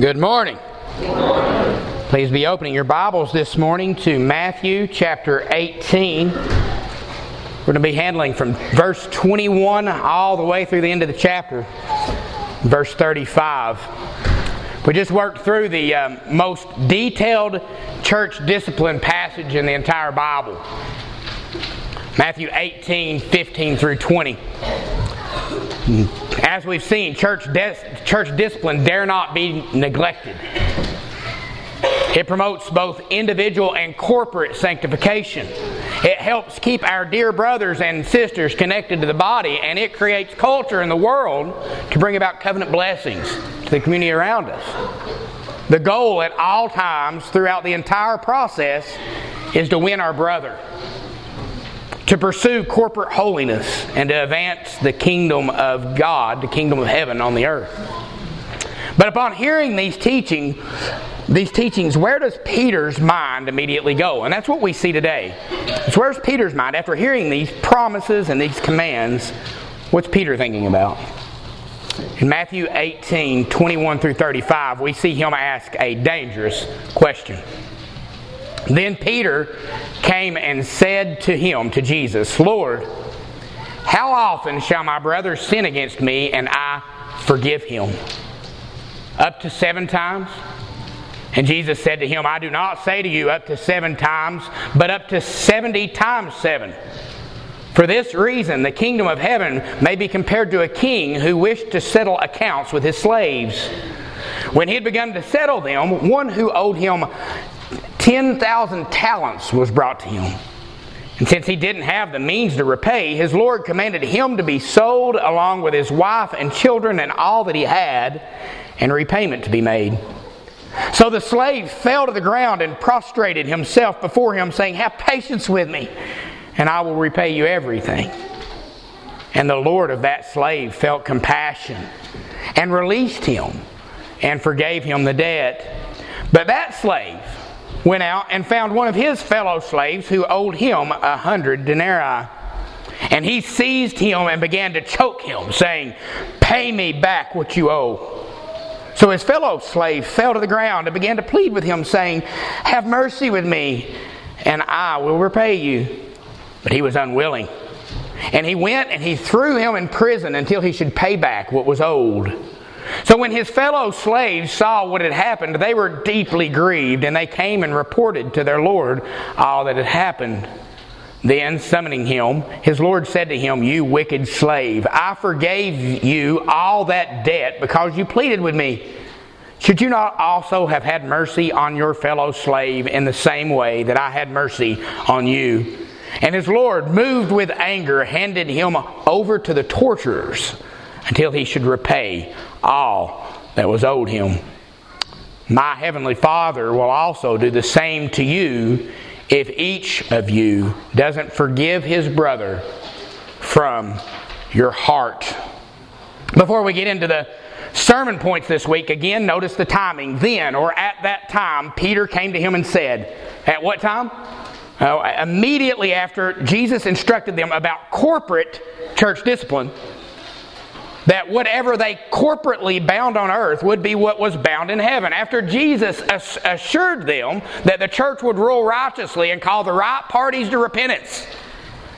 Good morning. Please be opening your Bibles this morning to Matthew chapter 18. We're going to be handling from verse 21 all the way through the end of the chapter, verse 35. We just worked through the um, most detailed church discipline passage in the entire Bible Matthew 18, 15 through 20. As we've seen, church, church discipline dare not be neglected. It promotes both individual and corporate sanctification. It helps keep our dear brothers and sisters connected to the body, and it creates culture in the world to bring about covenant blessings to the community around us. The goal at all times throughout the entire process is to win our brother to pursue corporate holiness and to advance the kingdom of God, the kingdom of heaven on the earth. But upon hearing these teaching, these teachings, where does Peter's mind immediately go? And that's what we see today. So where's Peter's mind after hearing these promises and these commands? What's Peter thinking about? In Matthew 18, 21 through 35, we see him ask a dangerous question. Then Peter came and said to him, to Jesus, Lord, how often shall my brother sin against me and I forgive him? Up to seven times? And Jesus said to him, I do not say to you up to seven times, but up to seventy times seven. For this reason, the kingdom of heaven may be compared to a king who wished to settle accounts with his slaves. When he had begun to settle them, one who owed him 10,000 talents was brought to him. And since he didn't have the means to repay, his Lord commanded him to be sold along with his wife and children and all that he had, and repayment to be made. So the slave fell to the ground and prostrated himself before him, saying, Have patience with me, and I will repay you everything. And the Lord of that slave felt compassion and released him and forgave him the debt. But that slave, went out and found one of his fellow slaves who owed him a hundred denarii. And he seized him and began to choke him, saying, Pay me back what you owe. So his fellow slave fell to the ground and began to plead with him, saying, Have mercy with me, and I will repay you. But he was unwilling. And he went and he threw him in prison until he should pay back what was owed. So when his fellow slaves saw what had happened, they were deeply grieved, and they came and reported to their Lord all that had happened. Then, summoning him, his Lord said to him, You wicked slave, I forgave you all that debt because you pleaded with me. Should you not also have had mercy on your fellow slave in the same way that I had mercy on you? And his Lord, moved with anger, handed him over to the torturers until he should repay all that was owed him. My heavenly Father will also do the same to you if each of you doesn't forgive his brother from your heart. Before we get into the sermon points this week, again, notice the timing. Then, or at that time, Peter came to him and said, At what time? Uh, immediately after Jesus instructed them about corporate church discipline, that whatever they corporately bound on earth would be what was bound in heaven. After Jesus assured them that the church would rule righteously and call the right parties to repentance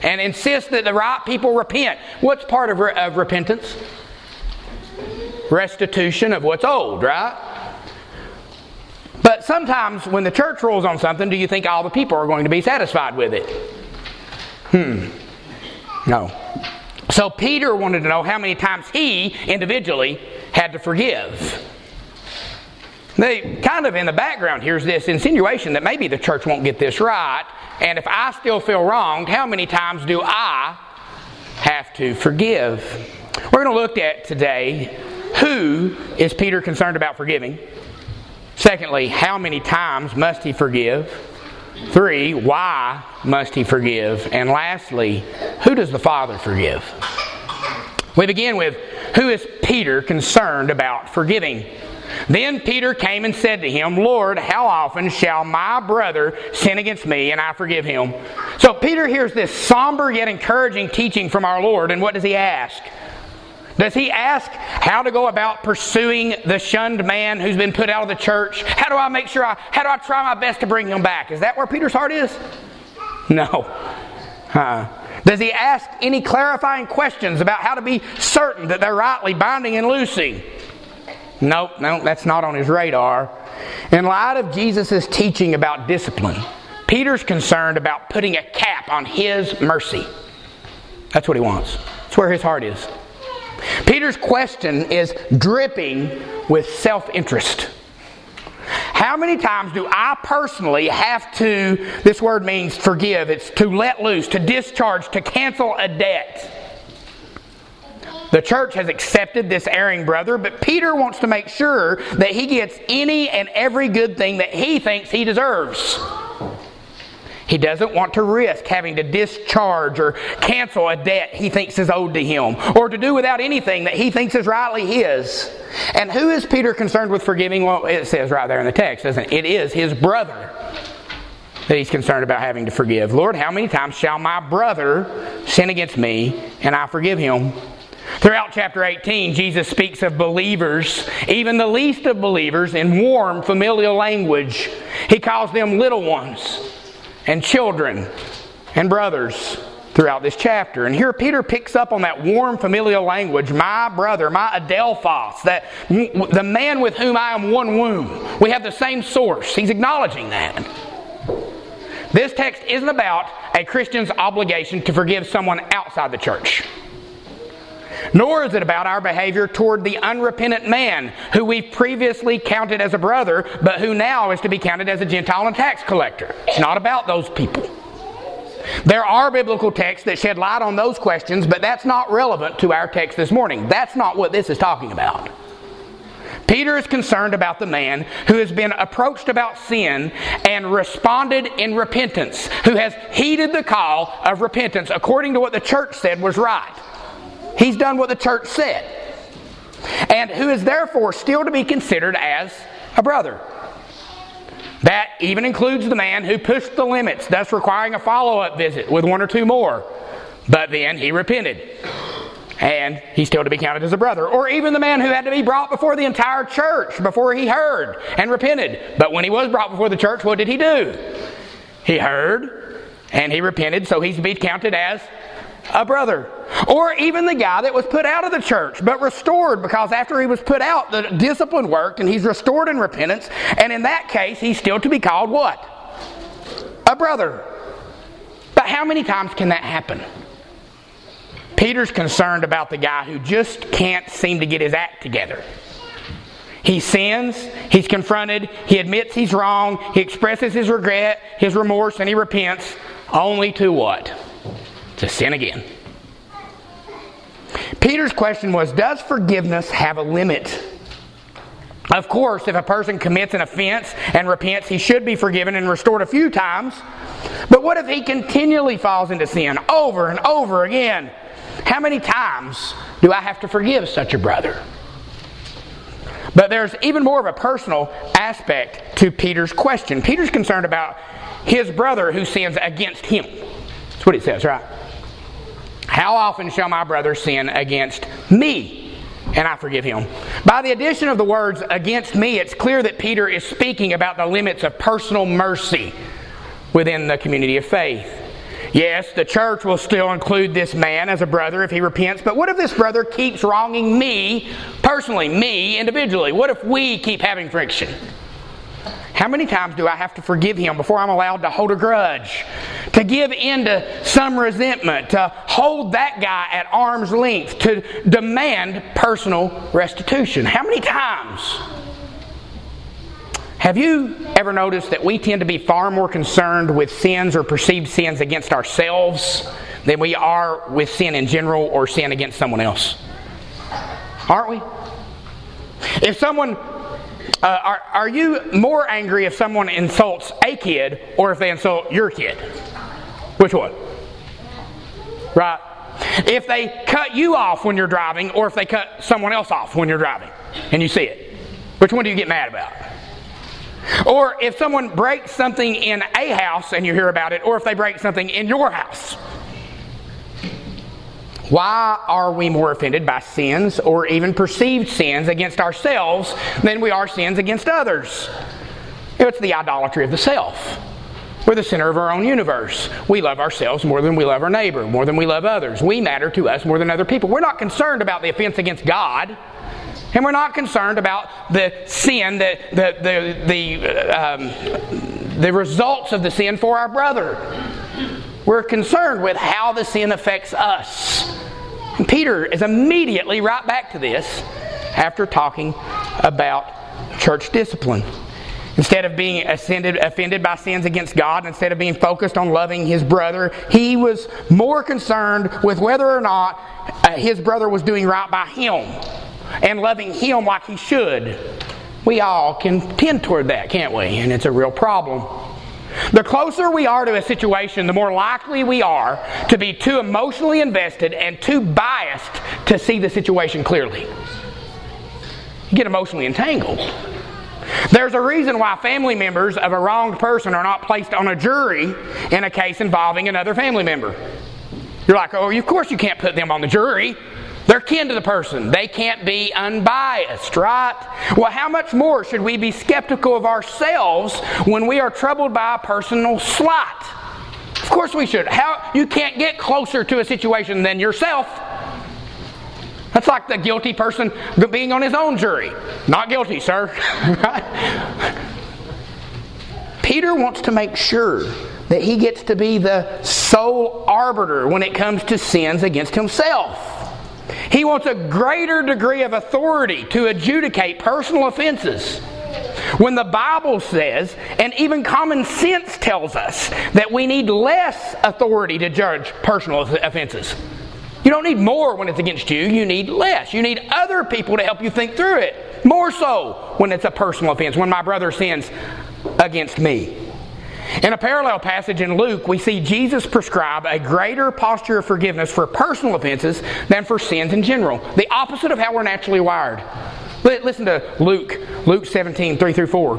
and insist that the right people repent. What's part of, of repentance? Restitution of what's old, right? But sometimes when the church rules on something, do you think all the people are going to be satisfied with it? Hmm. No. So Peter wanted to know how many times he individually had to forgive. They kind of in the background here's this insinuation that maybe the church won't get this right, and if I still feel wronged, how many times do I have to forgive? We're going to look at today who is Peter concerned about forgiving? Secondly, how many times must he forgive? Three, why must he forgive? And lastly, who does the Father forgive? We begin with who is Peter concerned about forgiving? Then Peter came and said to him, Lord, how often shall my brother sin against me and I forgive him? So Peter hears this somber yet encouraging teaching from our Lord, and what does he ask? Does he ask how to go about pursuing the shunned man who's been put out of the church? How do I make sure I, how do I try my best to bring him back? Is that where Peter's heart is? No. Uh, does he ask any clarifying questions about how to be certain that they're rightly binding and loosing? Nope, no, that's not on his radar. In light of Jesus' teaching about discipline, Peter's concerned about putting a cap on his mercy. That's what he wants. That's where his heart is. Peter's question is dripping with self interest. How many times do I personally have to, this word means forgive, it's to let loose, to discharge, to cancel a debt? The church has accepted this erring brother, but Peter wants to make sure that he gets any and every good thing that he thinks he deserves. He doesn't want to risk having to discharge or cancel a debt he thinks is owed to him, or to do without anything that he thinks is rightly his. And who is Peter concerned with forgiving? Well, it says right there in the text, doesn't it? It is his brother that he's concerned about having to forgive. Lord, how many times shall my brother sin against me and I forgive him? Throughout chapter 18, Jesus speaks of believers, even the least of believers, in warm familial language. He calls them little ones and children and brothers throughout this chapter. And here Peter picks up on that warm familial language, my brother, my adelphos, that the man with whom I am one womb. We have the same source. He's acknowledging that. This text isn't about a Christian's obligation to forgive someone outside the church. Nor is it about our behavior toward the unrepentant man who we've previously counted as a brother, but who now is to be counted as a Gentile and tax collector. It's not about those people. There are biblical texts that shed light on those questions, but that's not relevant to our text this morning. That's not what this is talking about. Peter is concerned about the man who has been approached about sin and responded in repentance, who has heeded the call of repentance according to what the church said was right. He's done what the church said. And who is therefore still to be considered as a brother. That even includes the man who pushed the limits, thus requiring a follow up visit with one or two more. But then he repented. And he's still to be counted as a brother. Or even the man who had to be brought before the entire church before he heard and repented. But when he was brought before the church, what did he do? He heard and he repented, so he's to be counted as a brother. Or even the guy that was put out of the church but restored because after he was put out, the discipline worked and he's restored in repentance. And in that case, he's still to be called what? A brother. But how many times can that happen? Peter's concerned about the guy who just can't seem to get his act together. He sins, he's confronted, he admits he's wrong, he expresses his regret, his remorse, and he repents, only to what? To sin again. Peter's question was Does forgiveness have a limit? Of course, if a person commits an offense and repents, he should be forgiven and restored a few times. But what if he continually falls into sin over and over again? How many times do I have to forgive such a brother? But there's even more of a personal aspect to Peter's question. Peter's concerned about his brother who sins against him. That's what it says, right? How often shall my brother sin against me? And I forgive him. By the addition of the words against me, it's clear that Peter is speaking about the limits of personal mercy within the community of faith. Yes, the church will still include this man as a brother if he repents, but what if this brother keeps wronging me personally, me individually? What if we keep having friction? How many times do I have to forgive him before I'm allowed to hold a grudge? To give in to some resentment, to hold that guy at arm's length, to demand personal restitution? How many times? Have you ever noticed that we tend to be far more concerned with sins or perceived sins against ourselves than we are with sin in general or sin against someone else? Aren't we? If someone uh, are, are you more angry if someone insults a kid or if they insult your kid? Which one? Right? If they cut you off when you're driving or if they cut someone else off when you're driving and you see it, which one do you get mad about? Or if someone breaks something in a house and you hear about it, or if they break something in your house. Why are we more offended by sins or even perceived sins against ourselves than we are sins against others? It's the idolatry of the self. We're the center of our own universe. We love ourselves more than we love our neighbor, more than we love others. We matter to us more than other people. We're not concerned about the offense against God. And we're not concerned about the sin, the, the, the, the, um, the results of the sin for our brother. We're concerned with how the sin affects us. And Peter is immediately right back to this after talking about church discipline. Instead of being offended, offended by sins against God, instead of being focused on loving his brother, he was more concerned with whether or not uh, his brother was doing right by him and loving him like he should. We all can tend toward that, can't we? And it's a real problem. The closer we are to a situation, the more likely we are to be too emotionally invested and too biased to see the situation clearly. You get emotionally entangled. There's a reason why family members of a wronged person are not placed on a jury in a case involving another family member. You're like, oh, of course you can't put them on the jury. They're kin to the person. They can't be unbiased, right? Well, how much more should we be skeptical of ourselves when we are troubled by a personal slight? Of course we should. How you can't get closer to a situation than yourself. That's like the guilty person being on his own jury. Not guilty, sir. Peter wants to make sure that he gets to be the sole arbiter when it comes to sins against himself. He wants a greater degree of authority to adjudicate personal offenses. When the Bible says, and even common sense tells us, that we need less authority to judge personal offenses. You don't need more when it's against you, you need less. You need other people to help you think through it. More so when it's a personal offense, when my brother sins against me. In a parallel passage in Luke, we see Jesus prescribe a greater posture of forgiveness for personal offenses than for sins in general. The opposite of how we're naturally wired. Listen to Luke, Luke 17, 3 through 4.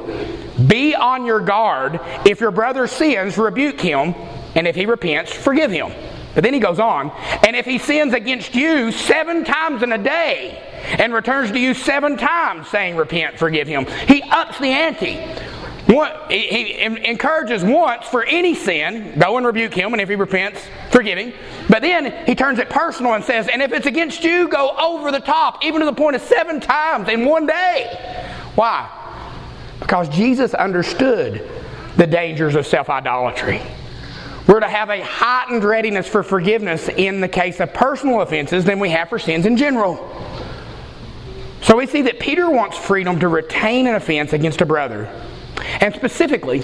Be on your guard. If your brother sins, rebuke him, and if he repents, forgive him. But then he goes on, and if he sins against you seven times in a day and returns to you seven times saying, Repent, forgive him, he ups the ante. He encourages once for any sin, go and rebuke him, and if he repents, forgive him. But then he turns it personal and says, and if it's against you, go over the top, even to the point of seven times in one day. Why? Because Jesus understood the dangers of self idolatry. We're to have a heightened readiness for forgiveness in the case of personal offenses than we have for sins in general. So we see that Peter wants freedom to retain an offense against a brother and specifically,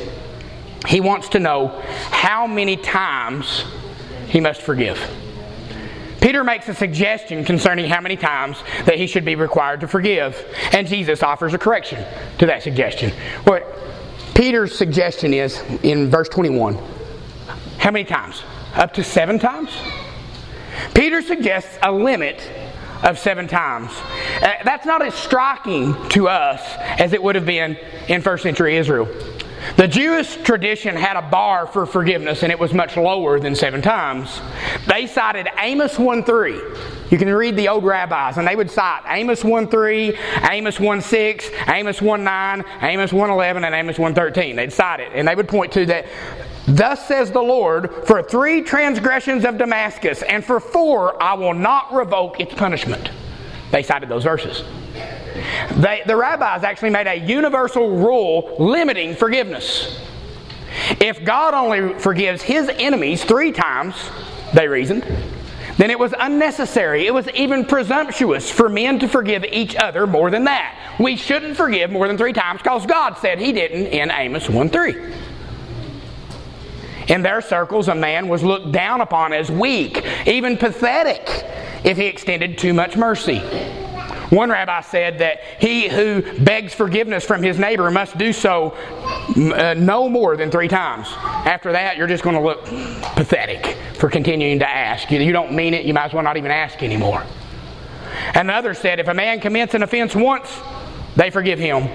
he wants to know how many times he must forgive. Peter makes a suggestion concerning how many times that he should be required to forgive, and Jesus offers a correction to that suggestion. What Peter's suggestion is in verse 21 how many times? Up to seven times? Peter suggests a limit of seven times. Uh, that's not as striking to us as it would have been in first century Israel. The Jewish tradition had a bar for forgiveness and it was much lower than seven times. They cited Amos 1 3. You can read the old rabbis and they would cite Amos 1 3, Amos 1 6, Amos 1 9, Amos 1 11, and Amos 1 13. They'd cite it and they would point to that Thus says the Lord, for three transgressions of Damascus, and for four I will not revoke its punishment. They cited those verses. They, the rabbis actually made a universal rule limiting forgiveness. If God only forgives his enemies three times, they reasoned, then it was unnecessary. It was even presumptuous for men to forgive each other more than that. We shouldn't forgive more than three times because God said he didn't in Amos 1 3. In their circles, a man was looked down upon as weak, even pathetic, if he extended too much mercy. One rabbi said that he who begs forgiveness from his neighbor must do so uh, no more than three times. After that, you're just going to look pathetic for continuing to ask. You, you don't mean it, you might as well not even ask anymore. Another said if a man commits an offense once, they forgive him.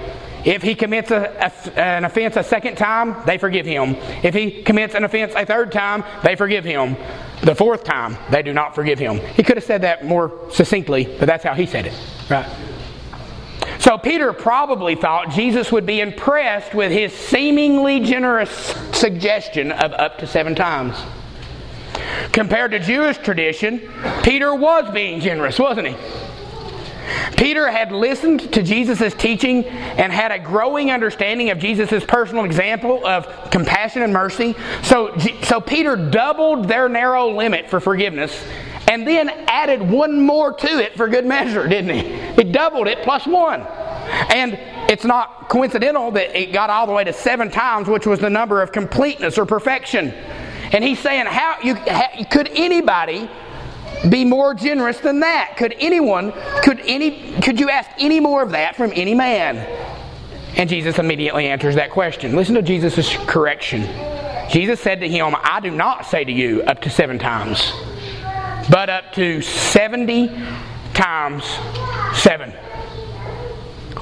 If he commits a, a, an offense a second time, they forgive him. If he commits an offense a third time, they forgive him. The fourth time, they do not forgive him. He could have said that more succinctly, but that's how he said it. Right? So Peter probably thought Jesus would be impressed with his seemingly generous suggestion of up to seven times. Compared to Jewish tradition, Peter was being generous, wasn't he? Peter had listened to Jesus' teaching and had a growing understanding of Jesus' personal example of compassion and mercy. So, so Peter doubled their narrow limit for forgiveness and then added one more to it for good measure, didn't he? He doubled it plus one. And it's not coincidental that it got all the way to seven times, which was the number of completeness or perfection. And he's saying, how you how, could anybody be more generous than that? Could anyone, could any, could you ask any more of that from any man? And Jesus immediately answers that question. Listen to Jesus' correction. Jesus said to him, I do not say to you up to seven times, but up to 70 times seven.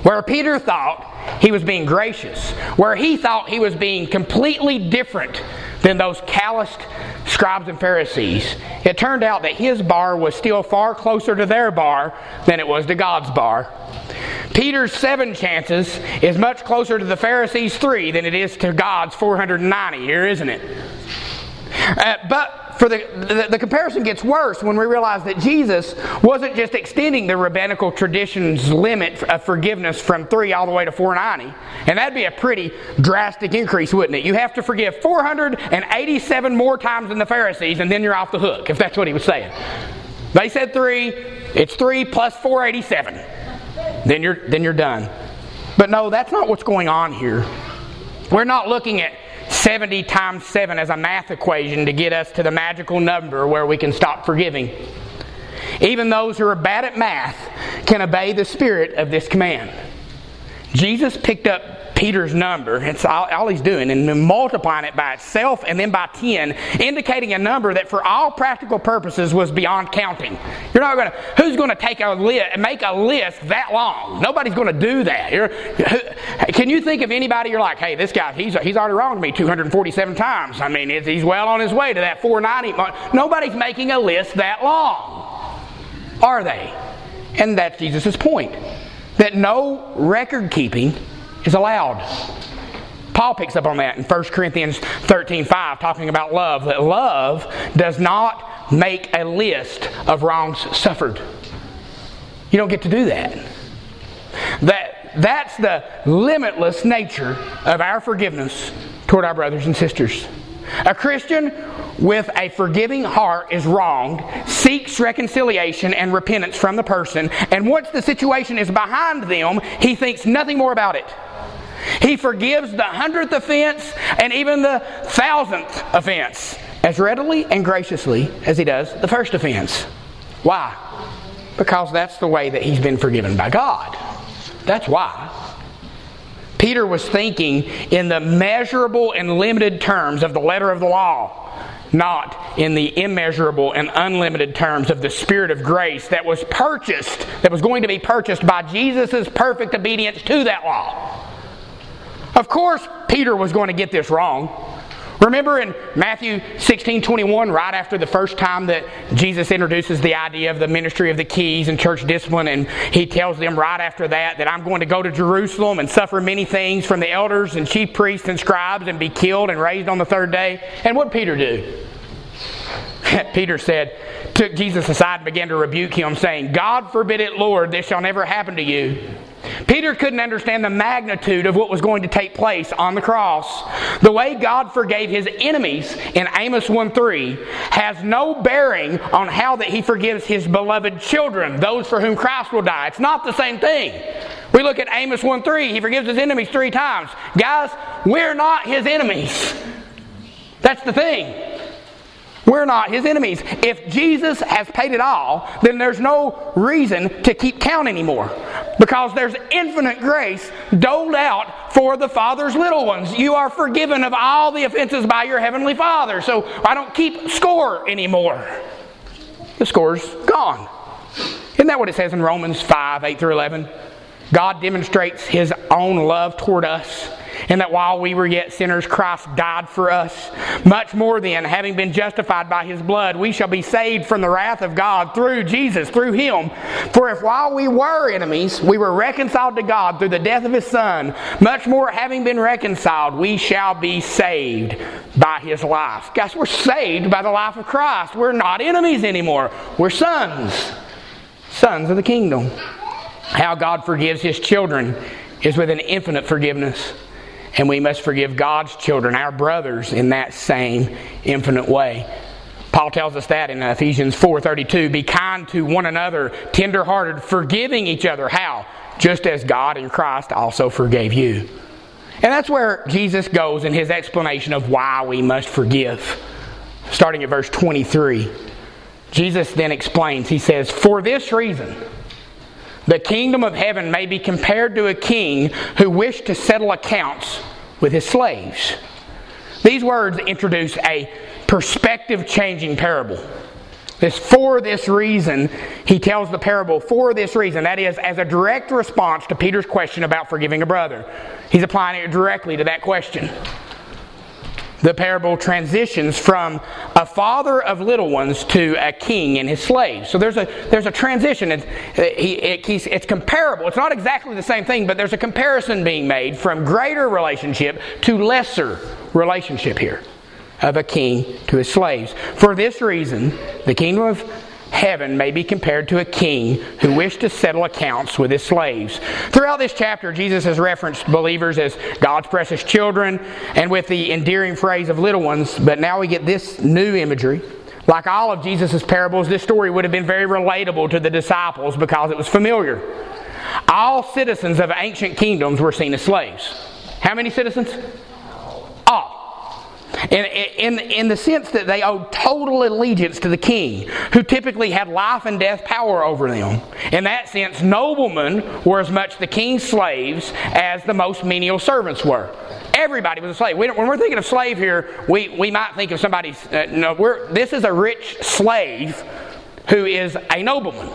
Where Peter thought he was being gracious, where he thought he was being completely different than those calloused scribes and Pharisees. It turned out that his bar was still far closer to their bar than it was to God's bar. Peter's seven chances is much closer to the Pharisees' three than it is to God's 490 here, isn't it? Uh, but for the, the, the, comparison gets worse when we realize that Jesus wasn't just extending the rabbinical tradition's limit of forgiveness from 3 all the way to 490. And that'd be a pretty drastic increase, wouldn't it? You have to forgive 487 more times than the Pharisees, and then you're off the hook, if that's what he was saying. They said 3, it's 3 plus 487. Then you're, then you're done. But no, that's not what's going on here. We're not looking at 70 times 7 as a math equation to get us to the magical number where we can stop forgiving. Even those who are bad at math can obey the spirit of this command. Jesus picked up Peter's number. It's all, all, he's doing, and multiplying it by itself and then by 10, indicating a number that for all practical purposes was beyond counting. You're not going to, who's going to take a list, and make a list that long? Nobody's going to do that. You're, can you think of anybody you're like, hey, this guy, he's, he's already wronged me 247 times. I mean, he's well on his way to that 490. Nobody's making a list that long, are they? And that's Jesus' point. That no record keeping is allowed. Paul picks up on that in 1 Corinthians 13 5, talking about love, that love does not make a list of wrongs suffered. You don't get to do that. That, that's the limitless nature of our forgiveness toward our brothers and sisters. A Christian with a forgiving heart is wronged, seeks reconciliation and repentance from the person, and once the situation is behind them, he thinks nothing more about it. He forgives the hundredth offense and even the thousandth offense as readily and graciously as he does the first offense. Why? Because that's the way that he's been forgiven by God. That's why. Peter was thinking in the measurable and limited terms of the letter of the law, not in the immeasurable and unlimited terms of the Spirit of grace that was purchased, that was going to be purchased by Jesus' perfect obedience to that law. Of course, Peter was going to get this wrong. Remember in Matthew 16 21, right after the first time that Jesus introduces the idea of the ministry of the keys and church discipline, and he tells them right after that that I'm going to go to Jerusalem and suffer many things from the elders and chief priests and scribes and be killed and raised on the third day. And what Peter do? Peter said, took Jesus aside and began to rebuke him, saying, God forbid it, Lord, this shall never happen to you. Peter couldn't understand the magnitude of what was going to take place on the cross. The way God forgave his enemies in Amos 1 3 has no bearing on how that he forgives his beloved children, those for whom Christ will die. It's not the same thing. We look at Amos 1 3, he forgives his enemies three times. Guys, we're not his enemies. That's the thing. We're not his enemies. If Jesus has paid it all, then there's no reason to keep count anymore. Because there's infinite grace doled out for the Father's little ones. You are forgiven of all the offenses by your Heavenly Father. So I don't keep score anymore. The score's gone. Isn't that what it says in Romans 5 8 through 11? God demonstrates his own love toward us and that while we were yet sinners, Christ died for us. Much more then, having been justified by his blood, we shall be saved from the wrath of God through Jesus, through him. For if while we were enemies, we were reconciled to God through the death of his Son, much more having been reconciled, we shall be saved by his life. Guys, we're saved by the life of Christ. We're not enemies anymore, we're sons. Sons of the kingdom. How God forgives his children is with an infinite forgiveness. And we must forgive God's children, our brothers, in that same infinite way. Paul tells us that in Ephesians 4:32, be kind to one another, tenderhearted, forgiving each other. How? Just as God in Christ also forgave you. And that's where Jesus goes in his explanation of why we must forgive. Starting at verse 23. Jesus then explains, he says, For this reason, the kingdom of heaven may be compared to a king who wished to settle accounts with his slaves. These words introduce a perspective changing parable. This for this reason, he tells the parable for this reason. That is, as a direct response to Peter's question about forgiving a brother. He's applying it directly to that question the parable transitions from a father of little ones to a king and his slaves. So there's a there's a transition. It's, it, it's comparable. It's not exactly the same thing, but there's a comparison being made from greater relationship to lesser relationship here of a king to his slaves. For this reason, the kingdom of heaven may be compared to a king who wished to settle accounts with his slaves. Throughout this chapter, Jesus has referenced believers as God's precious children and with the endearing phrase of little ones, but now we get this new imagery. Like all of Jesus' parables, this story would have been very relatable to the disciples because it was familiar. All citizens of ancient kingdoms were seen as slaves. How many citizens? All. In, in, in the sense that they owed total allegiance to the king, who typically had life and death power over them. In that sense, noblemen were as much the king's slaves as the most menial servants were. Everybody was a slave. We when we're thinking of slave here, we, we might think of somebody. Uh, no, we're, this is a rich slave who is a nobleman.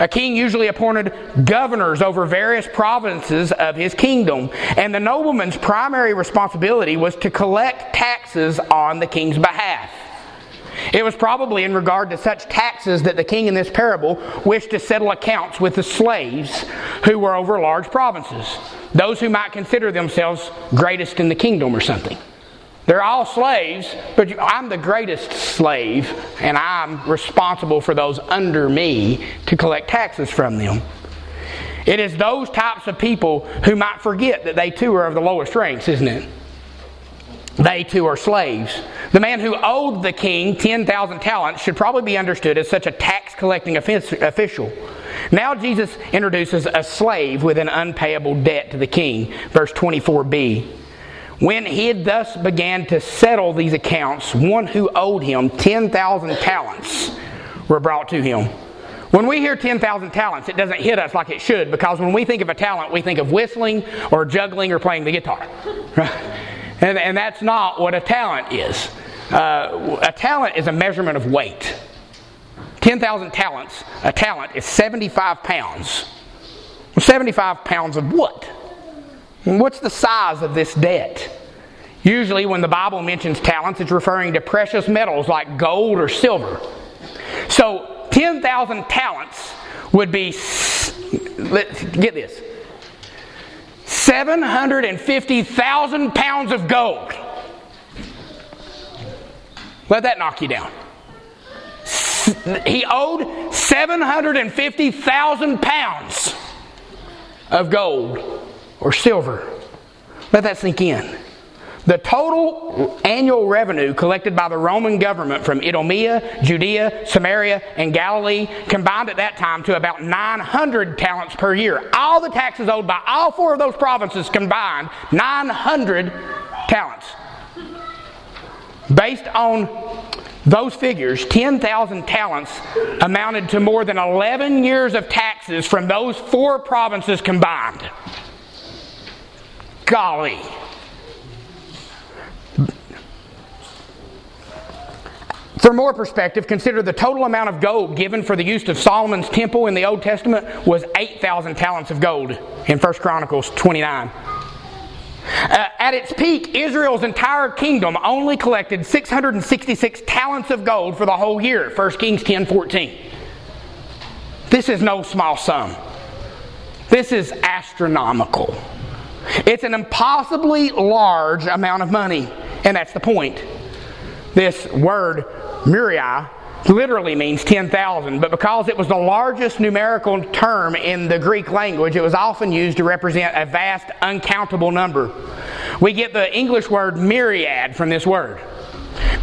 A king usually appointed governors over various provinces of his kingdom, and the nobleman's primary responsibility was to collect taxes on the king's behalf. It was probably in regard to such taxes that the king in this parable wished to settle accounts with the slaves who were over large provinces, those who might consider themselves greatest in the kingdom or something. They're all slaves, but I'm the greatest slave, and I'm responsible for those under me to collect taxes from them. It is those types of people who might forget that they too are of the lowest ranks, isn't it? They too are slaves. The man who owed the king 10,000 talents should probably be understood as such a tax collecting official. Now Jesus introduces a slave with an unpayable debt to the king. Verse 24b. When he had thus began to settle these accounts, one who owed him 10,000 talents were brought to him. When we hear 10,000 talents, it doesn't hit us like it should because when we think of a talent, we think of whistling or juggling or playing the guitar. and, and that's not what a talent is. Uh, a talent is a measurement of weight. 10,000 talents, a talent is 75 pounds. 75 pounds of what? What's the size of this debt? Usually, when the Bible mentions talents, it's referring to precious metals like gold or silver. So, 10,000 talents would be, let's get this, 750,000 pounds of gold. Let that knock you down. He owed 750,000 pounds of gold or silver. Let that sink in. The total annual revenue collected by the Roman government from Idumea, Judea, Samaria, and Galilee combined at that time to about 900 talents per year. All the taxes owed by all four of those provinces combined, 900 talents. Based on those figures, 10,000 talents amounted to more than 11 years of taxes from those four provinces combined. Golly. For more perspective, consider the total amount of gold given for the use of Solomon's temple in the Old Testament was 8,000 talents of gold in 1 Chronicles 29. Uh, at its peak, Israel's entire kingdom only collected 666 talents of gold for the whole year. 1 Kings 10 14. This is no small sum. This is astronomical. It's an impossibly large amount of money, and that's the point. This word, Muriah, literally means 10,000, but because it was the largest numerical term in the Greek language, it was often used to represent a vast, uncountable number. We get the English word myriad from this word.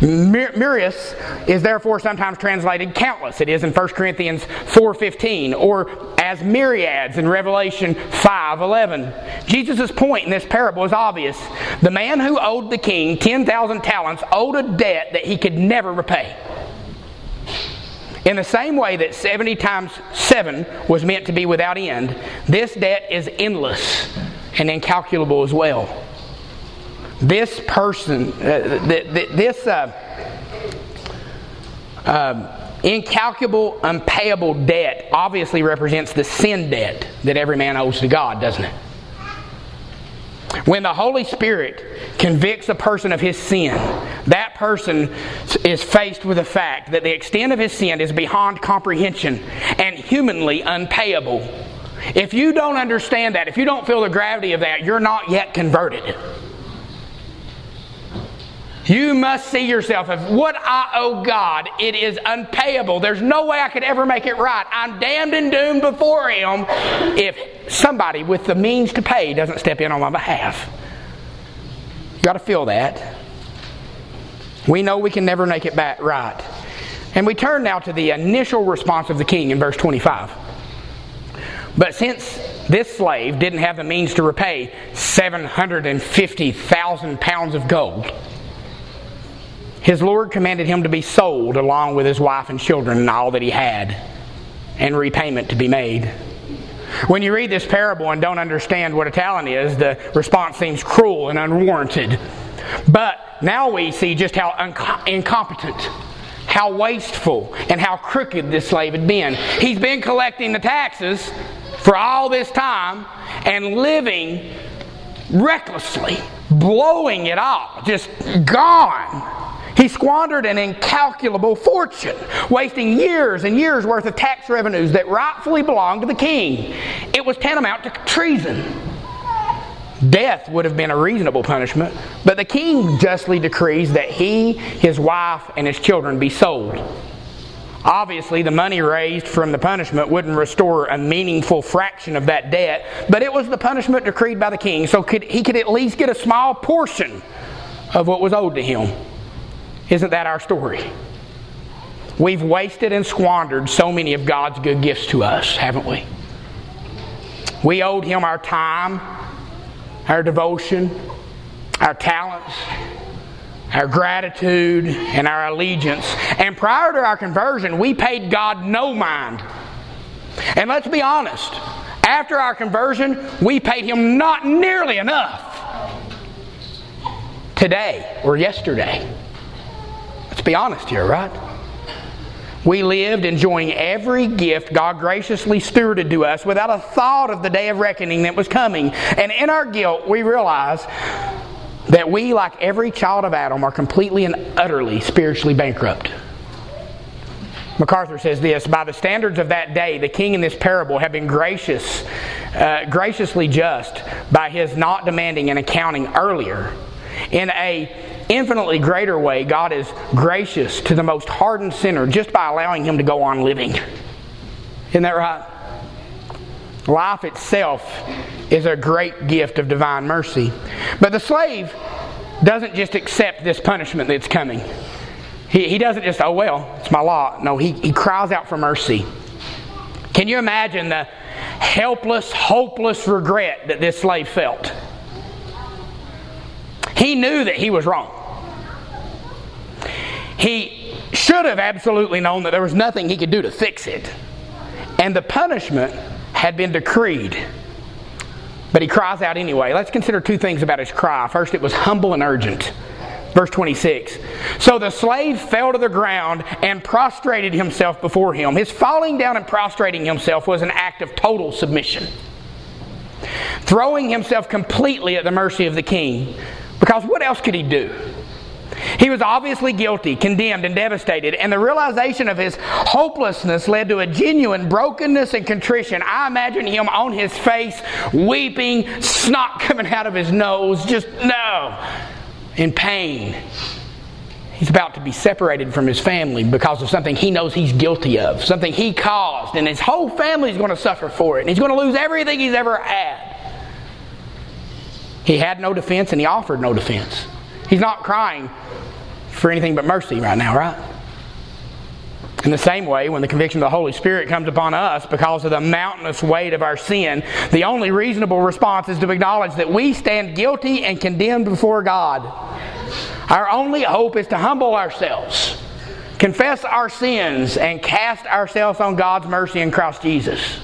Myrius is therefore sometimes translated countless. It is in 1 Corinthians 4:15 or as myriads in Revelation 5:11. Jesus' point in this parable is obvious. The man who owed the king 10,000 talents owed a debt that he could never repay. In the same way that 70 times 7 was meant to be without end, this debt is endless and incalculable as well. This person, uh, th- th- this uh, uh, incalculable, unpayable debt obviously represents the sin debt that every man owes to God, doesn't it? When the Holy Spirit convicts a person of his sin, that person is faced with the fact that the extent of his sin is beyond comprehension and humanly unpayable. If you don't understand that, if you don't feel the gravity of that, you're not yet converted. You must see yourself as what I owe God. It is unpayable. There's no way I could ever make it right. I'm damned and doomed before Him if somebody with the means to pay doesn't step in on my behalf. You got to feel that. We know we can never make it back right. And we turn now to the initial response of the king in verse 25. But since this slave didn't have the means to repay 750,000 pounds of gold, his Lord commanded him to be sold along with his wife and children and all that he had, and repayment to be made. When you read this parable and don't understand what a talent is, the response seems cruel and unwarranted. But now we see just how incompetent, how wasteful, and how crooked this slave had been. He's been collecting the taxes for all this time and living recklessly, blowing it all, just gone. He squandered an incalculable fortune, wasting years and years worth of tax revenues that rightfully belonged to the king. It was tantamount to treason. Death would have been a reasonable punishment, but the king justly decrees that he, his wife, and his children be sold. Obviously, the money raised from the punishment wouldn't restore a meaningful fraction of that debt, but it was the punishment decreed by the king, so could, he could at least get a small portion of what was owed to him. Isn't that our story? We've wasted and squandered so many of God's good gifts to us, haven't we? We owed Him our time, our devotion, our talents, our gratitude, and our allegiance. And prior to our conversion, we paid God no mind. And let's be honest, after our conversion, we paid Him not nearly enough. Today or yesterday. Let's be honest here, right? We lived enjoying every gift God graciously stewarded to us without a thought of the day of reckoning that was coming. And in our guilt, we realize that we, like every child of Adam, are completely and utterly spiritually bankrupt. MacArthur says this By the standards of that day, the king in this parable had been gracious, uh, graciously just by his not demanding an accounting earlier. In a infinitely greater way, God is gracious to the most hardened sinner just by allowing him to go on living. Isn't that right? Life itself is a great gift of divine mercy. But the slave doesn't just accept this punishment that's coming. He, he doesn't just, oh, well, it's my lot. No, he, he cries out for mercy. Can you imagine the helpless, hopeless regret that this slave felt? He knew that he was wrong. He should have absolutely known that there was nothing he could do to fix it. And the punishment had been decreed. But he cries out anyway. Let's consider two things about his cry. First, it was humble and urgent. Verse 26. So the slave fell to the ground and prostrated himself before him. His falling down and prostrating himself was an act of total submission. throwing himself completely at the mercy of the king. Because what else could he do? He was obviously guilty, condemned, and devastated, and the realization of his hopelessness led to a genuine brokenness and contrition. I imagine him on his face, weeping, snot coming out of his nose, just no, in pain. He's about to be separated from his family because of something he knows he's guilty of, something he caused, and his whole family is going to suffer for it, and he's going to lose everything he's ever had. He had no defense, and he offered no defense. He's not crying for anything but mercy right now, right? In the same way, when the conviction of the Holy Spirit comes upon us because of the mountainous weight of our sin, the only reasonable response is to acknowledge that we stand guilty and condemned before God. Our only hope is to humble ourselves, confess our sins, and cast ourselves on God's mercy in Christ Jesus.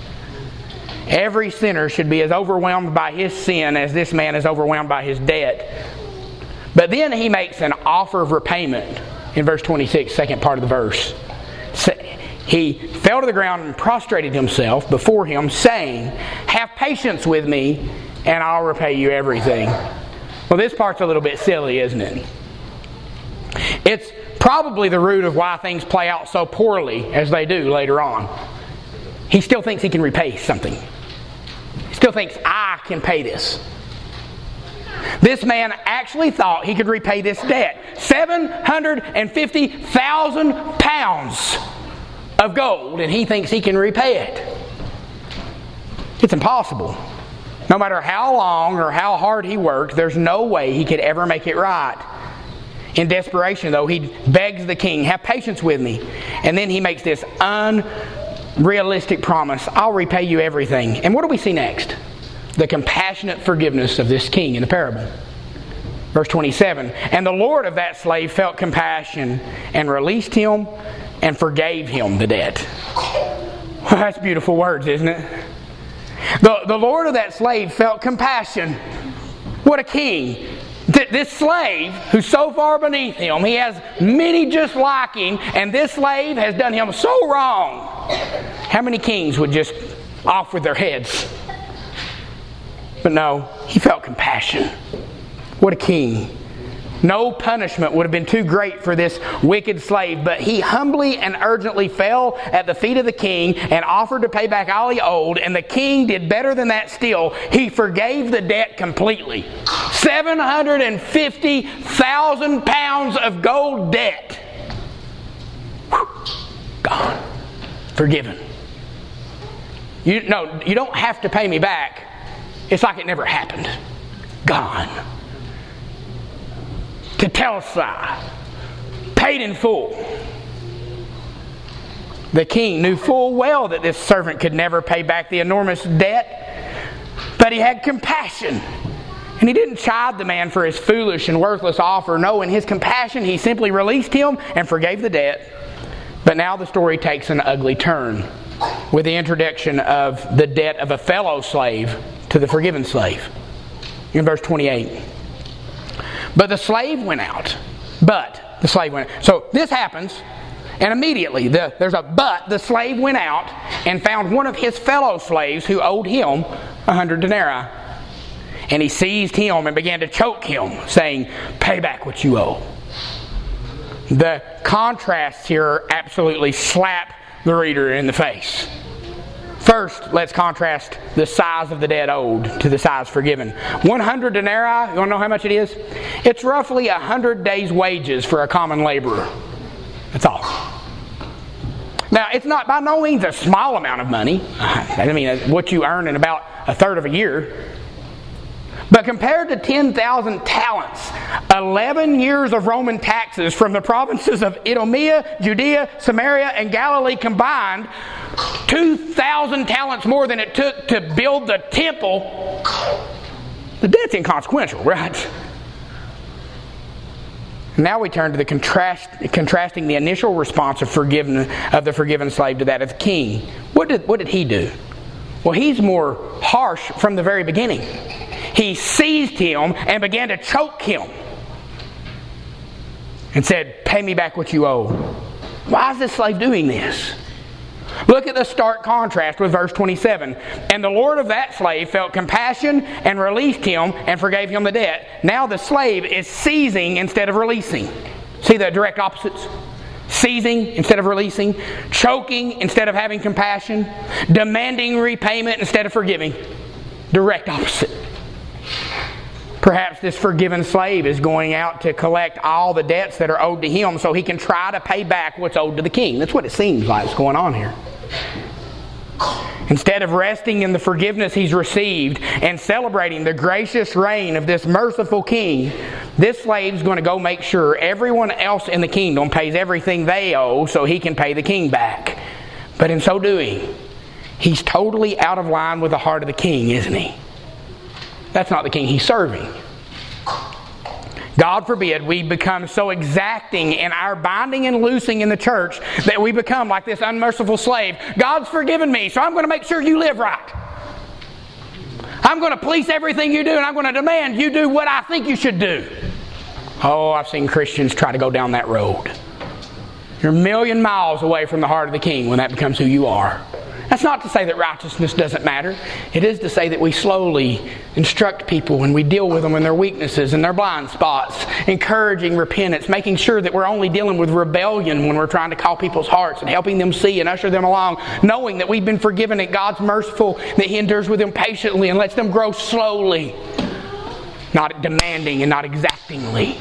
Every sinner should be as overwhelmed by his sin as this man is overwhelmed by his debt. But then he makes an offer of repayment in verse 26, second part of the verse. He fell to the ground and prostrated himself before him, saying, Have patience with me, and I'll repay you everything. Well, this part's a little bit silly, isn't it? It's probably the root of why things play out so poorly as they do later on. He still thinks he can repay something. He still thinks, I can pay this. This man actually thought he could repay this debt 750,000 pounds of gold, and he thinks he can repay it. It's impossible. No matter how long or how hard he worked, there's no way he could ever make it right. In desperation, though, he begs the king, Have patience with me. And then he makes this unrealistic promise I'll repay you everything. And what do we see next? The compassionate forgiveness of this king in the parable. Verse 27 And the Lord of that slave felt compassion and released him and forgave him the debt. Well, that's beautiful words, isn't it? The, the Lord of that slave felt compassion. What a king. This slave, who's so far beneath him, he has many just like him, and this slave has done him so wrong. How many kings would just off with their heads? But no, he felt compassion. What a king. No punishment would have been too great for this wicked slave, but he humbly and urgently fell at the feet of the king and offered to pay back all he owed, and the king did better than that still. He forgave the debt completely. 750,000 pounds of gold debt. Gone. Forgiven. You, no, you don't have to pay me back. It's like it never happened. Gone To tetelestai, paid in full. The king knew full well that this servant could never pay back the enormous debt, but he had compassion. And he didn't chide the man for his foolish and worthless offer. No, in his compassion, he simply released him and forgave the debt. But now the story takes an ugly turn with the introduction of the debt of a fellow slave to the forgiven slave. In verse 28. But the slave went out. But the slave went out. So this happens, and immediately the, there's a but. The slave went out and found one of his fellow slaves who owed him a hundred denarii. And he seized him and began to choke him, saying, Pay back what you owe. The contrasts here absolutely slap the reader in the face. First, let's contrast the size of the debt owed to the size forgiven. 100 denarii, you want to know how much it is? It's roughly 100 days' wages for a common laborer. That's all. Now, it's not by no means a small amount of money. I mean, what you earn in about a third of a year. But compared to 10,000 talents, 11 years of Roman taxes from the provinces of Idumea, Judea, Samaria, and Galilee combined, 2,000 talents more than it took to build the temple, the debt's inconsequential, right? Now we turn to the contrast, contrasting the initial response of, forgiven, of the forgiven slave to that of the king. What did, what did he do? Well, he's more harsh from the very beginning. He seized him and began to choke him and said, Pay me back what you owe. Why is this slave doing this? Look at the stark contrast with verse 27. And the Lord of that slave felt compassion and released him and forgave him the debt. Now the slave is seizing instead of releasing. See the direct opposites? Seizing instead of releasing, choking instead of having compassion, demanding repayment instead of forgiving. Direct opposite. Perhaps this forgiven slave is going out to collect all the debts that are owed to him so he can try to pay back what's owed to the king. That's what it seems like is going on here. Instead of resting in the forgiveness he's received and celebrating the gracious reign of this merciful king, this slave's going to go make sure everyone else in the kingdom pays everything they owe so he can pay the king back. But in so doing, he's totally out of line with the heart of the king, isn't he? That's not the king he's serving. God forbid we become so exacting in our binding and loosing in the church that we become like this unmerciful slave. God's forgiven me, so I'm going to make sure you live right. I'm going to police everything you do, and I'm going to demand you do what I think you should do. Oh, I've seen Christians try to go down that road. You're a million miles away from the heart of the king when that becomes who you are. That's not to say that righteousness doesn't matter. It is to say that we slowly instruct people and we deal with them in their weaknesses and their blind spots, encouraging repentance, making sure that we're only dealing with rebellion when we're trying to call people's hearts and helping them see and usher them along, knowing that we've been forgiven, that God's merciful, that He endures with them patiently and lets them grow slowly, not demanding and not exactingly.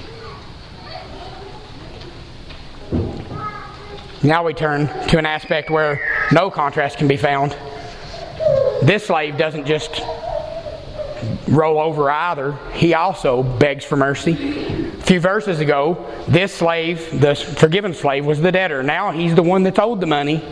Now we turn to an aspect where no contrast can be found. This slave doesn't just roll over either, he also begs for mercy. A few verses ago, this slave, the forgiven slave, was the debtor. Now he's the one that's owed the money.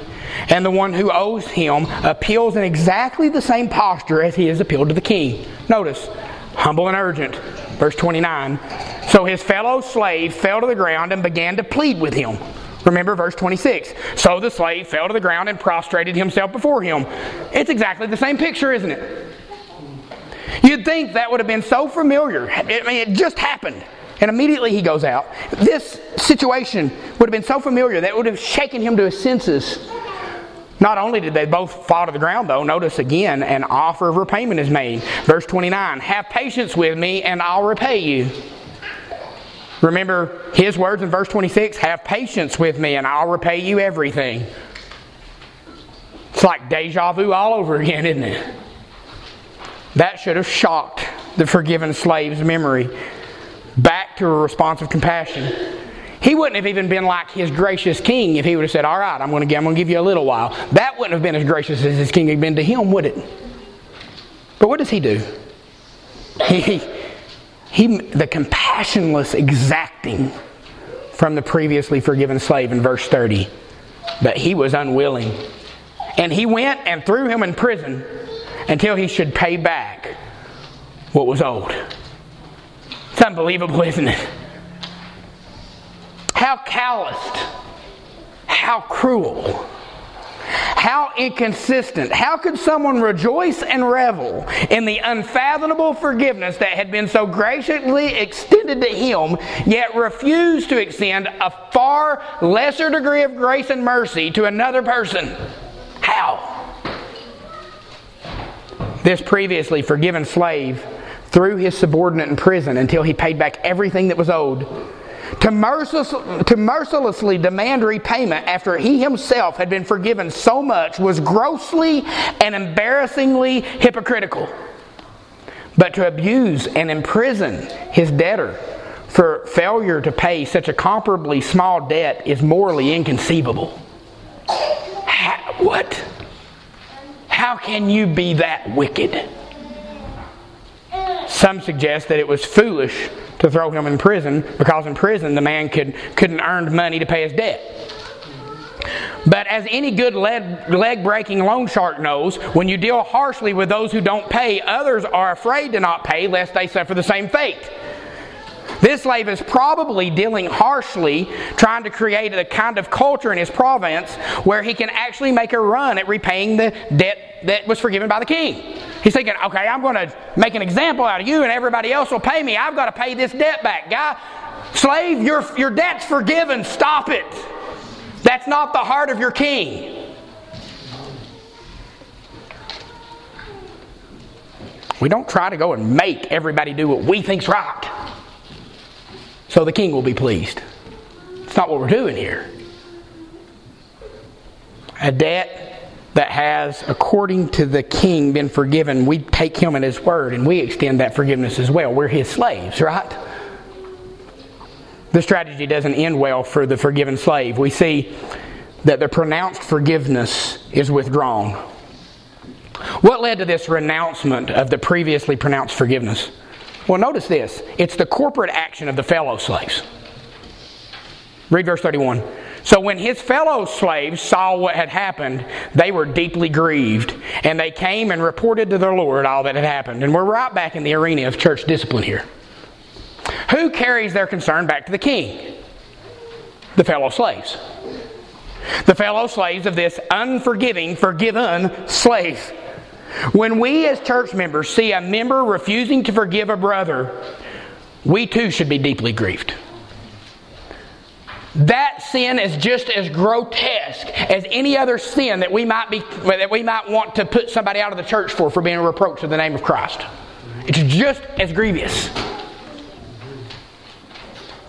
And the one who owes him appeals in exactly the same posture as he has appealed to the king. Notice, humble and urgent. Verse 29. So his fellow slave fell to the ground and began to plead with him. Remember verse 26. So the slave fell to the ground and prostrated himself before him. It's exactly the same picture, isn't it? You'd think that would have been so familiar. I mean, it just happened. And immediately he goes out. This situation would have been so familiar that it would have shaken him to his senses. Not only did they both fall to the ground, though, notice again, an offer of repayment is made. Verse 29 Have patience with me, and I'll repay you. Remember his words in verse 26 Have patience with me, and I'll repay you everything. It's like deja vu all over again, isn't it? That should have shocked the forgiven slave's memory back to a response of compassion. He wouldn't have even been like his gracious king if he would have said, All right, I'm going to, give you a little while. That wouldn't have been as gracious as his king had been to him, would it? But what does he do? He, he, the compassionless exacting from the previously forgiven slave in verse 30. But he was unwilling. And he went and threw him in prison until he should pay back what was owed. It's unbelievable, isn't it? How calloused, how cruel how inconsistent. How could someone rejoice and revel in the unfathomable forgiveness that had been so graciously extended to him, yet refuse to extend a far lesser degree of grace and mercy to another person? How? This previously forgiven slave threw his subordinate in prison until he paid back everything that was owed to, to mercilessly demand repayment after he himself had been forgiven so much was grossly and embarrassingly hypocritical. But to abuse and imprison his debtor for failure to pay such a comparably small debt is morally inconceivable. How, what? How can you be that wicked? Some suggest that it was foolish to throw him in prison because in prison the man could, couldn't earn money to pay his debt. But as any good leg breaking loan shark knows, when you deal harshly with those who don't pay, others are afraid to not pay lest they suffer the same fate. This slave is probably dealing harshly, trying to create a kind of culture in his province where he can actually make a run at repaying the debt that was forgiven by the king. He's thinking, okay, I'm going to make an example out of you, and everybody else will pay me. I've got to pay this debt back. Guy, slave, your, your debt's forgiven. Stop it. That's not the heart of your king. We don't try to go and make everybody do what we think's right. So the king will be pleased. It's not what we're doing here. A debt that has, according to the king, been forgiven, we take him at his word and we extend that forgiveness as well. We're his slaves, right? The strategy doesn't end well for the forgiven slave. We see that the pronounced forgiveness is withdrawn. What led to this renouncement of the previously pronounced forgiveness? Well, notice this it's the corporate action of the fellow slaves. Read verse 31. So when his fellow slaves saw what had happened, they were deeply grieved, and they came and reported to their Lord all that had happened. And we're right back in the arena of church discipline here. Who carries their concern back to the king? The fellow slaves. The fellow slaves of this unforgiving, forgiven slave. When we as church members see a member refusing to forgive a brother, we too should be deeply grieved. That sin is just as grotesque as any other sin that we might be that we might want to put somebody out of the church for for being a reproach to the name of Christ. It's just as grievous.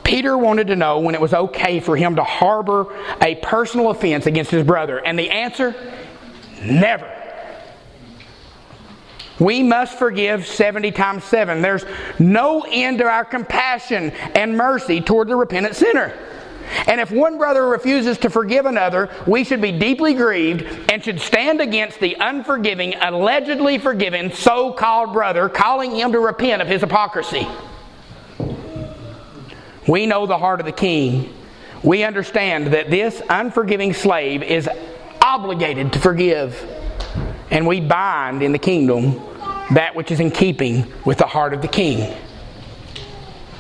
Peter wanted to know when it was okay for him to harbor a personal offense against his brother, and the answer never. We must forgive 70 times 7. There's no end to our compassion and mercy toward the repentant sinner. And if one brother refuses to forgive another, we should be deeply grieved and should stand against the unforgiving, allegedly forgiven so called brother, calling him to repent of his hypocrisy. We know the heart of the king. We understand that this unforgiving slave is obligated to forgive. And we bind in the kingdom that which is in keeping with the heart of the king.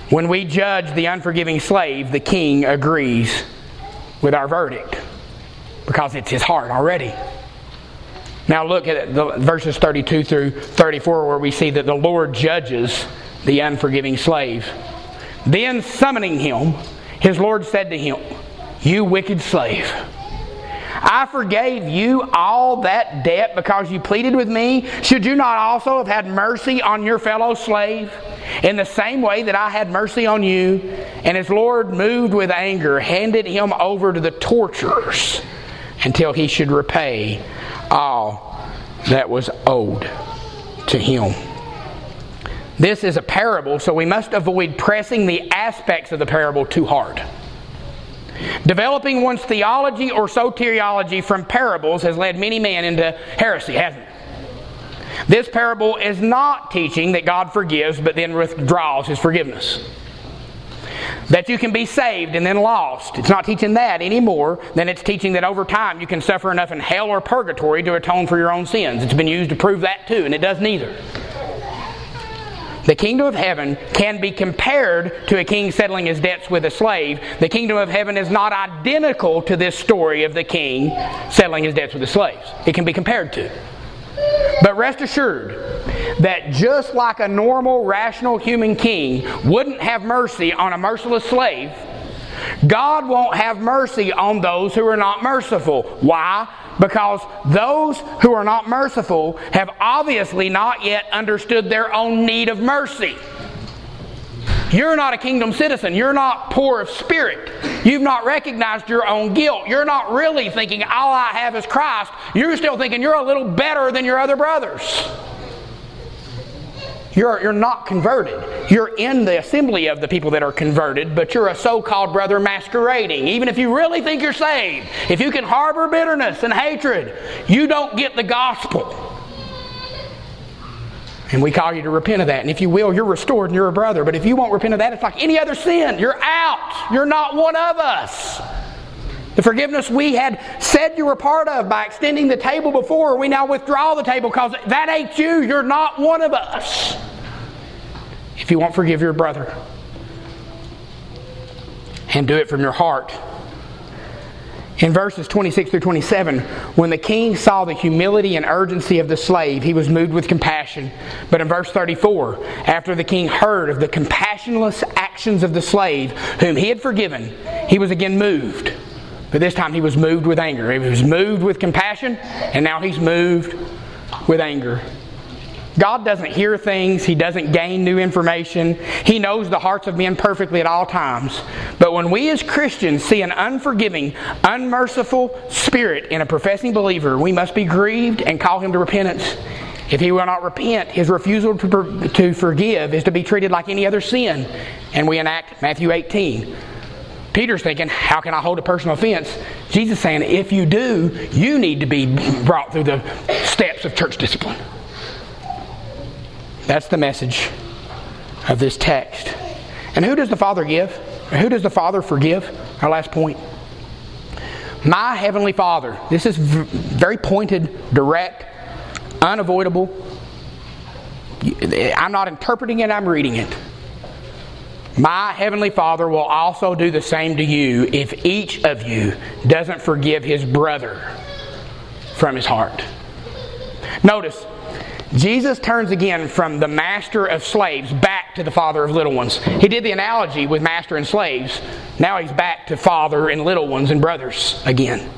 When we judge the unforgiving slave, the king agrees with our verdict because it's his heart already. Now look at the verses 32 through 34 where we see that the Lord judges the unforgiving slave. Then summoning him, his Lord said to him, You wicked slave. I forgave you all that debt because you pleaded with me. Should you not also have had mercy on your fellow slave in the same way that I had mercy on you? And his Lord, moved with anger, handed him over to the torturers until he should repay all that was owed to him. This is a parable, so we must avoid pressing the aspects of the parable too hard. Developing one's theology or soteriology from parables has led many men into heresy, hasn't it? This parable is not teaching that God forgives but then withdraws his forgiveness. That you can be saved and then lost. It's not teaching that anymore than it's teaching that over time you can suffer enough in hell or purgatory to atone for your own sins. It's been used to prove that too, and it does neither. The kingdom of heaven can be compared to a king settling his debts with a slave. The kingdom of heaven is not identical to this story of the king settling his debts with the slaves. It can be compared to. But rest assured that just like a normal, rational human king wouldn't have mercy on a merciless slave, God won't have mercy on those who are not merciful. Why? Because those who are not merciful have obviously not yet understood their own need of mercy. You're not a kingdom citizen. You're not poor of spirit. You've not recognized your own guilt. You're not really thinking, all I have is Christ. You're still thinking you're a little better than your other brothers. You're, you're not converted. You're in the assembly of the people that are converted, but you're a so called brother masquerading. Even if you really think you're saved, if you can harbor bitterness and hatred, you don't get the gospel. And we call you to repent of that. And if you will, you're restored and you're a brother. But if you won't repent of that, it's like any other sin. You're out. You're not one of us. The forgiveness we had said you were part of by extending the table before, we now withdraw the table because that ain't you. You're not one of us. If you won't forgive your brother, and do it from your heart. In verses 26 through 27, when the king saw the humility and urgency of the slave, he was moved with compassion. But in verse 34, after the king heard of the compassionless actions of the slave whom he had forgiven, he was again moved but this time he was moved with anger. He was moved with compassion, and now he's moved with anger. God doesn't hear things, He doesn't gain new information. He knows the hearts of men perfectly at all times. But when we as Christians see an unforgiving, unmerciful spirit in a professing believer, we must be grieved and call him to repentance. If he will not repent, his refusal to, to forgive is to be treated like any other sin. And we enact Matthew 18. Peter's thinking, How can I hold a personal offense? Jesus saying, If you do, you need to be brought through the steps of church discipline. That's the message of this text. And who does the Father give? Who does the Father forgive? Our last point. My Heavenly Father. This is very pointed, direct, unavoidable. I'm not interpreting it, I'm reading it. My Heavenly Father will also do the same to you if each of you doesn't forgive his brother from his heart. Notice, Jesus turns again from the master of slaves back to the father of little ones. He did the analogy with master and slaves. Now he's back to father and little ones and brothers again.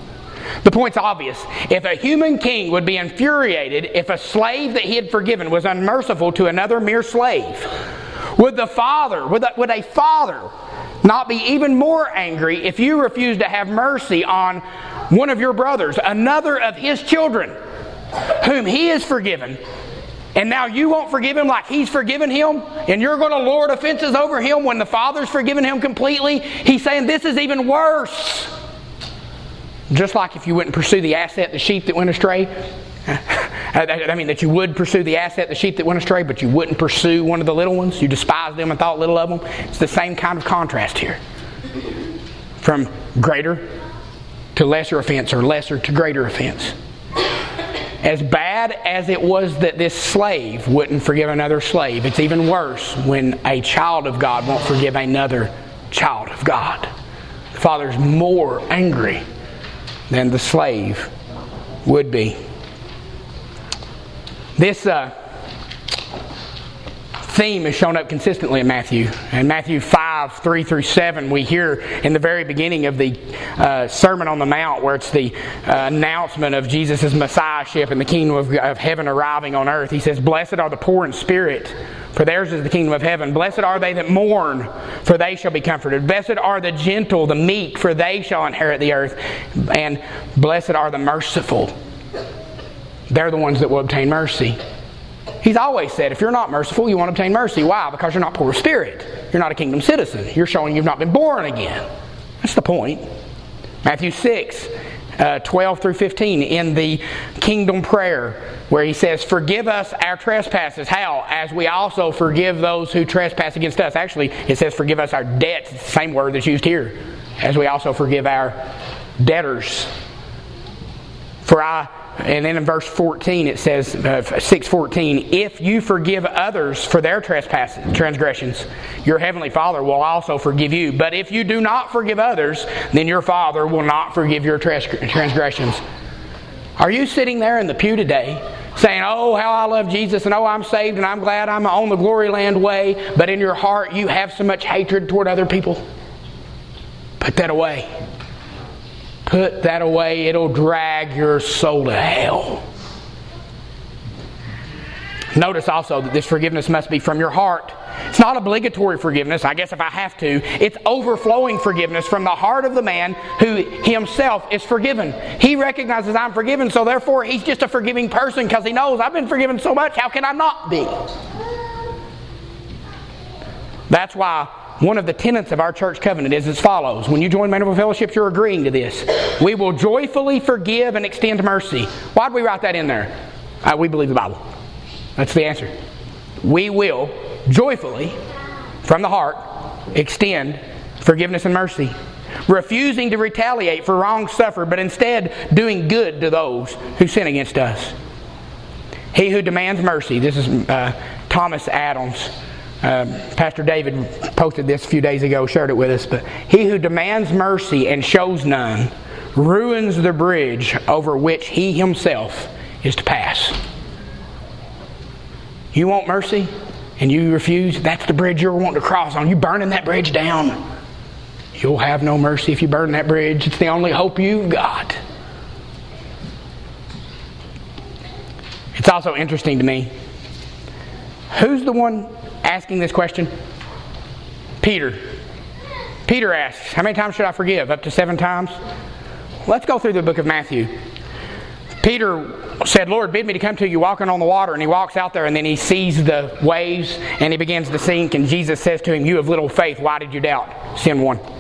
The point's obvious. If a human king would be infuriated if a slave that he had forgiven was unmerciful to another mere slave, would the father, would a, would a father not be even more angry if you refuse to have mercy on one of your brothers, another of his children, whom he has forgiven, and now you won't forgive him like he's forgiven him, and you're going to lord offenses over him when the Father's forgiven him completely. He's saying this is even worse. Just like if you wouldn't pursue the asset, the sheep that went astray. I mean, that you would pursue the asset, the sheep that went astray, but you wouldn't pursue one of the little ones. You despised them and thought little of them. It's the same kind of contrast here. From greater to lesser offense, or lesser to greater offense. As bad as it was that this slave wouldn't forgive another slave, it's even worse when a child of God won't forgive another child of God. The father's more angry than the slave would be. This uh, theme has shown up consistently in Matthew. In Matthew 5, 3 through 7, we hear in the very beginning of the uh, Sermon on the Mount, where it's the uh, announcement of Jesus' Messiahship and the kingdom of, of heaven arriving on earth. He says, Blessed are the poor in spirit, for theirs is the kingdom of heaven. Blessed are they that mourn, for they shall be comforted. Blessed are the gentle, the meek, for they shall inherit the earth. And blessed are the merciful. They're the ones that will obtain mercy. He's always said, if you're not merciful, you won't obtain mercy. Why? Because you're not poor of spirit. You're not a kingdom citizen. You're showing you've not been born again. That's the point. Matthew 6, uh, 12 through 15, in the kingdom prayer, where he says, Forgive us our trespasses. How? As we also forgive those who trespass against us. Actually, it says, Forgive us our debts. It's the same word that's used here. As we also forgive our debtors. For I and then in verse 14 it says, uh, 614, if you forgive others for their trespasses, transgressions, your heavenly Father will also forgive you. But if you do not forgive others, then your Father will not forgive your transgressions. Are you sitting there in the pew today saying, Oh, how I love Jesus, and oh, I'm saved, and I'm glad I'm on the glory land way, but in your heart you have so much hatred toward other people? Put that away. Put that away, it'll drag your soul to hell. Notice also that this forgiveness must be from your heart. It's not obligatory forgiveness, I guess if I have to. It's overflowing forgiveness from the heart of the man who himself is forgiven. He recognizes I'm forgiven, so therefore he's just a forgiving person because he knows I've been forgiven so much. How can I not be? That's why one of the tenets of our church covenant is as follows. When you join Manual Fellowship, you're agreeing to this. We will joyfully forgive and extend mercy. Why did we write that in there? Uh, we believe the Bible. That's the answer. We will joyfully, from the heart, extend forgiveness and mercy. Refusing to retaliate for wrongs suffered, but instead doing good to those who sin against us. He who demands mercy, this is uh, Thomas Adams um, Pastor David posted this a few days ago, shared it with us. But he who demands mercy and shows none ruins the bridge over which he himself is to pass. You want mercy and you refuse? That's the bridge you're wanting to cross on. You burning that bridge down. You'll have no mercy if you burn that bridge. It's the only hope you've got. It's also interesting to me Who's the one asking this question? Peter. Peter asks, How many times should I forgive? Up to seven times? Let's go through the book of Matthew. Peter said, Lord, bid me to come to you walking on the water. And he walks out there and then he sees the waves and he begins to sink. And Jesus says to him, You have little faith. Why did you doubt? Sin 1.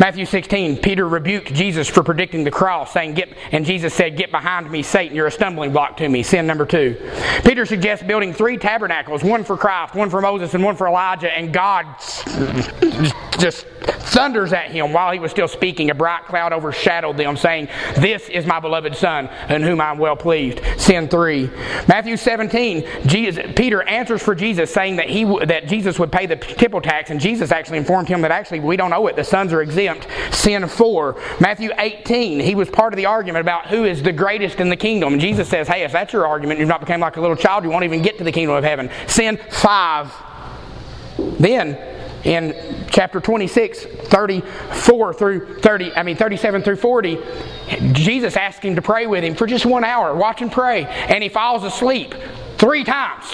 Matthew 16, Peter rebuked Jesus for predicting the cross, saying, Get, and Jesus said, Get behind me, Satan, you're a stumbling block to me. Sin number two. Peter suggests building three tabernacles, one for Christ, one for Moses, and one for Elijah, and God just thunders at him while he was still speaking. A bright cloud overshadowed them, saying, This is my beloved Son, in whom I am well pleased. Sin 3. Matthew 17, Jesus, Peter answers for Jesus, saying that, he, that Jesus would pay the temple tax, and Jesus actually informed him that actually we don't owe it. The sons are exempt. Sin 4. Matthew 18, he was part of the argument about who is the greatest in the kingdom. And Jesus says, Hey, if that's your argument, you've not become like a little child, you won't even get to the kingdom of heaven. Sin 5. Then, in chapter 26, 34 through 30, I mean 37 through 40, Jesus asked him to pray with him for just one hour. Watch and pray. And he falls asleep three times.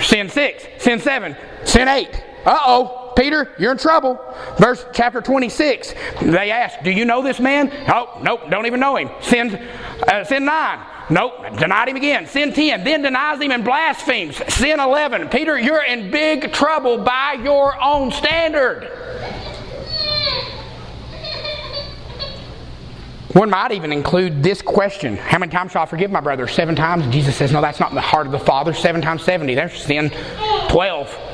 Sin 6, sin 7, sin 8. Uh oh, Peter, you're in trouble. Verse chapter 26, they ask, Do you know this man? Oh, nope, don't even know him. Sin, uh, sin 9. Nope, denied him again. Sin 10, then denies him and blasphemes. Sin 11, Peter, you're in big trouble by your own standard. One might even include this question How many times shall I forgive my brother? Seven times? Jesus says, No, that's not in the heart of the Father. Seven times 70. There's sin 12.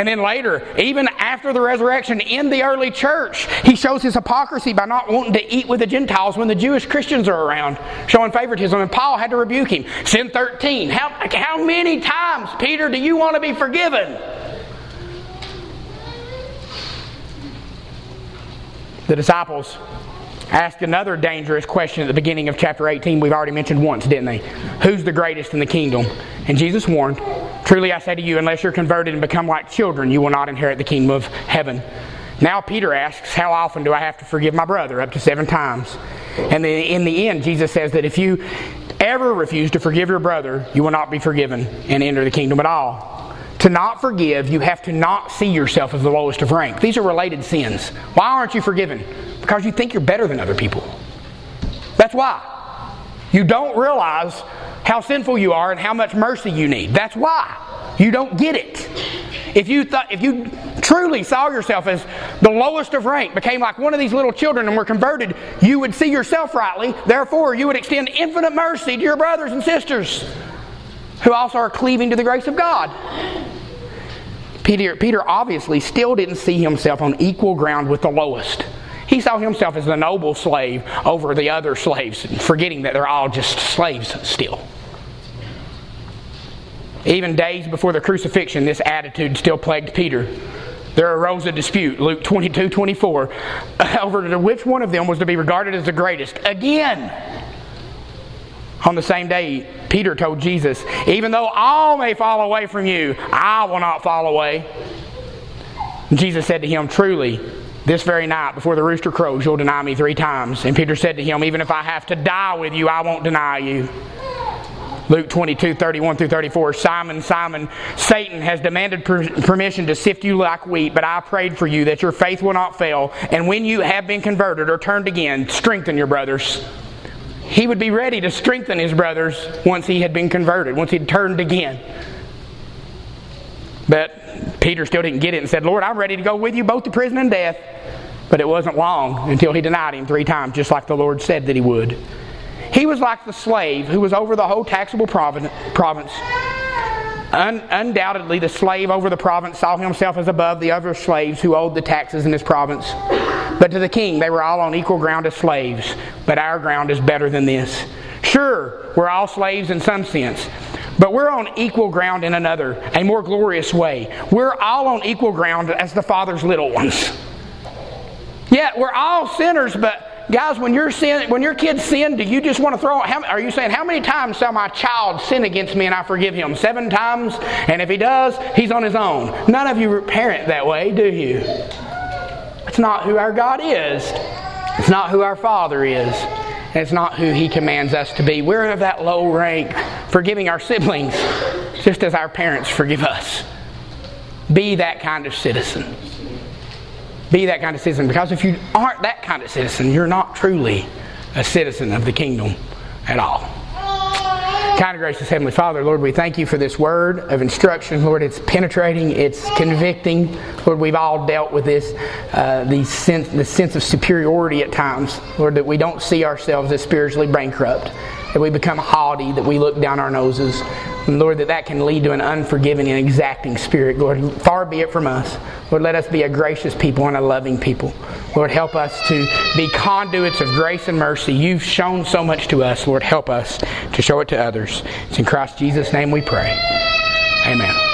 And then later, even after the resurrection in the early church, he shows his hypocrisy by not wanting to eat with the Gentiles when the Jewish Christians are around, showing favoritism. And Paul had to rebuke him. Sin 13. How, how many times, Peter, do you want to be forgiven? The disciples asked another dangerous question at the beginning of chapter 18. We've already mentioned once, didn't they? Who's the greatest in the kingdom? And Jesus warned, Truly I say to you, unless you're converted and become like children, you will not inherit the kingdom of heaven. Now Peter asks, How often do I have to forgive my brother? Up to seven times. And then in the end, Jesus says that if you ever refuse to forgive your brother, you will not be forgiven and enter the kingdom at all. To not forgive, you have to not see yourself as the lowest of rank. These are related sins. Why aren't you forgiven? Because you think you're better than other people. That's why. You don't realize how sinful you are and how much mercy you need. That's why. You don't get it. If you if you truly saw yourself as the lowest of rank, became like one of these little children and were converted, you would see yourself rightly. Therefore, you would extend infinite mercy to your brothers and sisters who also are cleaving to the grace of God. Peter, Peter obviously still didn't see himself on equal ground with the lowest. He saw himself as the noble slave over the other slaves, forgetting that they're all just slaves still. Even days before the crucifixion, this attitude still plagued Peter. There arose a dispute, Luke 22 24, over which one of them was to be regarded as the greatest. Again, on the same day, Peter told Jesus, Even though all may fall away from you, I will not fall away. Jesus said to him, Truly, this very night, before the rooster crows, you'll deny me three times. And Peter said to him, Even if I have to die with you, I won't deny you. Luke 22, 31 through 34. Simon, Simon, Satan has demanded per- permission to sift you like wheat, but I prayed for you that your faith will not fail. And when you have been converted or turned again, strengthen your brothers he would be ready to strengthen his brothers once he had been converted, once he'd turned again. But Peter still didn't get it and said, Lord, I'm ready to go with you both to prison and death. But it wasn't long until he denied him three times, just like the Lord said that he would. He was like the slave who was over the whole taxable province. Un- undoubtedly, the slave over the province saw himself as above the other slaves who owed the taxes in his province. But to the king, they were all on equal ground as slaves. But our ground is better than this. Sure, we're all slaves in some sense. But we're on equal ground in another, a more glorious way. We're all on equal ground as the Father's little ones. Yeah, we're all sinners, but guys, when your sin, when your kids sin, do you just want to throw? How, are you saying how many times shall my child sin against me and I forgive him? Seven times, and if he does, he's on his own. None of you parent that way, do you? It's not who our God is. It's not who our Father is. it's not who He commands us to be. We're of that low rank, forgiving our siblings. just as our parents forgive us. Be that kind of citizen. Be that kind of citizen. Because if you aren't that kind of citizen, you're not truly a citizen of the kingdom at all. Kind of gracious Heavenly Father, Lord, we thank you for this word of instruction. Lord, it's penetrating, it's convicting. Lord, we've all dealt with this, uh, the, sense, the sense of superiority at times. Lord, that we don't see ourselves as spiritually bankrupt, that we become haughty, that we look down our noses. And Lord, that that can lead to an unforgiving and exacting spirit. Lord, far be it from us. Lord, let us be a gracious people and a loving people. Lord, help us to be conduits of grace and mercy. You've shown so much to us. Lord, help us to show it to others. It's in Christ Jesus' name we pray. Amen.